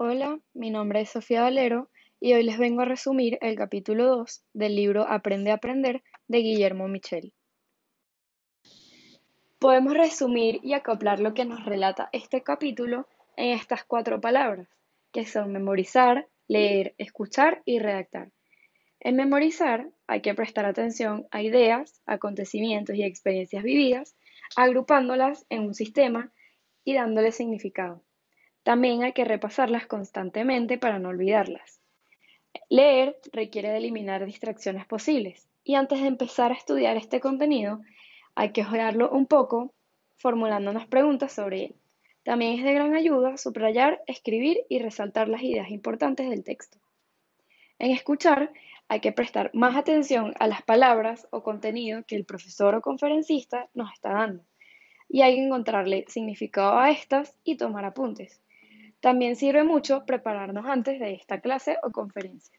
Hola, mi nombre es Sofía Valero y hoy les vengo a resumir el capítulo 2 del libro Aprende a aprender de Guillermo Michel. Podemos resumir y acoplar lo que nos relata este capítulo en estas cuatro palabras, que son memorizar, leer, escuchar y redactar. En memorizar hay que prestar atención a ideas, acontecimientos y experiencias vividas, agrupándolas en un sistema y dándoles significado. También hay que repasarlas constantemente para no olvidarlas. Leer requiere de eliminar distracciones posibles y antes de empezar a estudiar este contenido hay que ojearlo un poco formulándonos preguntas sobre él. También es de gran ayuda subrayar, escribir y resaltar las ideas importantes del texto. En escuchar hay que prestar más atención a las palabras o contenido que el profesor o conferencista nos está dando y hay que encontrarle significado a estas y tomar apuntes. También sirve mucho prepararnos antes de esta clase o conferencia.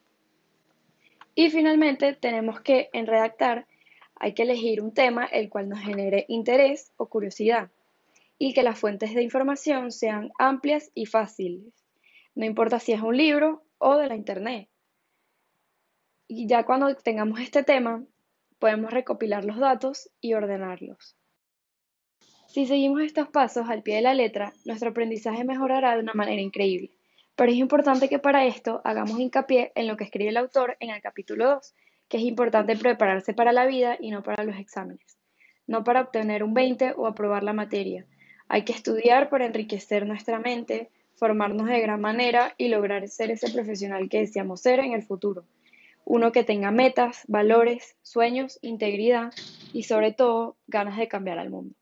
Y finalmente tenemos que en redactar hay que elegir un tema el cual nos genere interés o curiosidad y que las fuentes de información sean amplias y fáciles. No importa si es un libro o de la internet. Y ya cuando tengamos este tema, podemos recopilar los datos y ordenarlos. Si seguimos estos pasos al pie de la letra, nuestro aprendizaje mejorará de una manera increíble. Pero es importante que para esto hagamos hincapié en lo que escribe el autor en el capítulo 2, que es importante prepararse para la vida y no para los exámenes, no para obtener un 20 o aprobar la materia. Hay que estudiar para enriquecer nuestra mente, formarnos de gran manera y lograr ser ese profesional que deseamos ser en el futuro. Uno que tenga metas, valores, sueños, integridad y sobre todo ganas de cambiar al mundo.